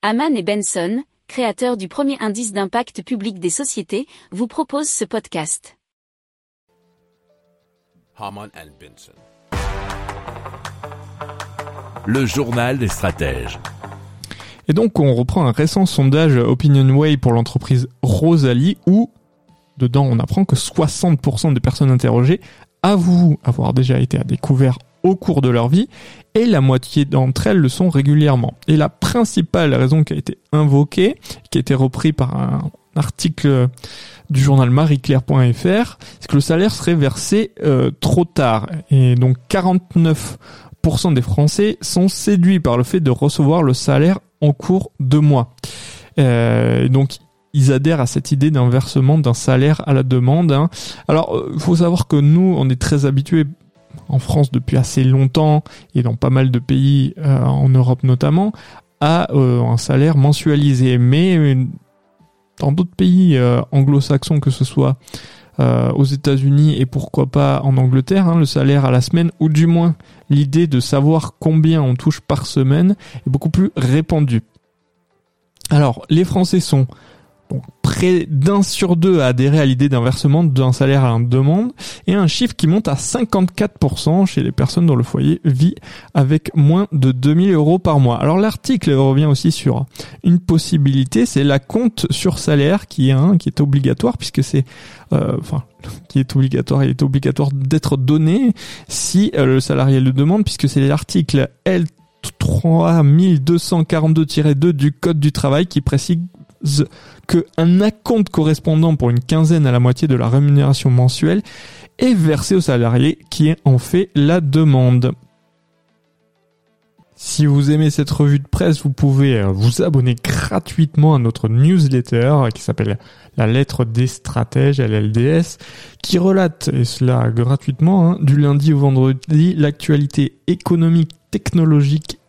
Haman et Benson, créateurs du premier indice d'impact public des sociétés, vous proposent ce podcast. Haman and Benson. Le journal des stratèges. Et donc on reprend un récent sondage OpinionWay pour l'entreprise Rosalie où dedans on apprend que 60% des personnes interrogées avouent avoir déjà été à découvert au cours de leur vie et la moitié d'entre elles le sont régulièrement. Et la principale raison qui a été invoquée, qui a été repris par un article du journal marieclaire.fr, c'est que le salaire serait versé euh, trop tard. Et donc 49% des Français sont séduits par le fait de recevoir le salaire en cours de mois. Euh, donc ils adhèrent à cette idée d'un versement d'un salaire à la demande. Hein. Alors, il faut savoir que nous, on est très habitués en France depuis assez longtemps et dans pas mal de pays euh, en Europe notamment à euh, un salaire mensualisé. Mais euh, dans d'autres pays anglo-saxons, que ce soit aux États-Unis et pourquoi pas en Angleterre, hein, le salaire à la semaine, ou du moins l'idée de savoir combien on touche par semaine, est beaucoup plus répandue. Alors, les Français sont près d'un sur deux a adhéré à l'idée d'un versement d'un salaire à une demande et un chiffre qui monte à 54% chez les personnes dont le foyer vit avec moins de 2000 euros par mois. Alors l'article revient aussi sur une possibilité, c'est la compte sur salaire qui est un qui est obligatoire puisque c'est euh, enfin qui est obligatoire, il est obligatoire d'être donné si euh, le salarié le demande puisque c'est l'article L 3242-2 du Code du travail qui précise qu'un acompte correspondant pour une quinzaine à la moitié de la rémunération mensuelle est versé au salarié qui en fait la demande. Si vous aimez cette revue de presse, vous pouvez euh, vous abonner gratuitement à notre newsletter qui s'appelle La lettre des stratèges, LLDS, qui relate, et cela gratuitement, hein, du lundi au vendredi, l'actualité économique, technologique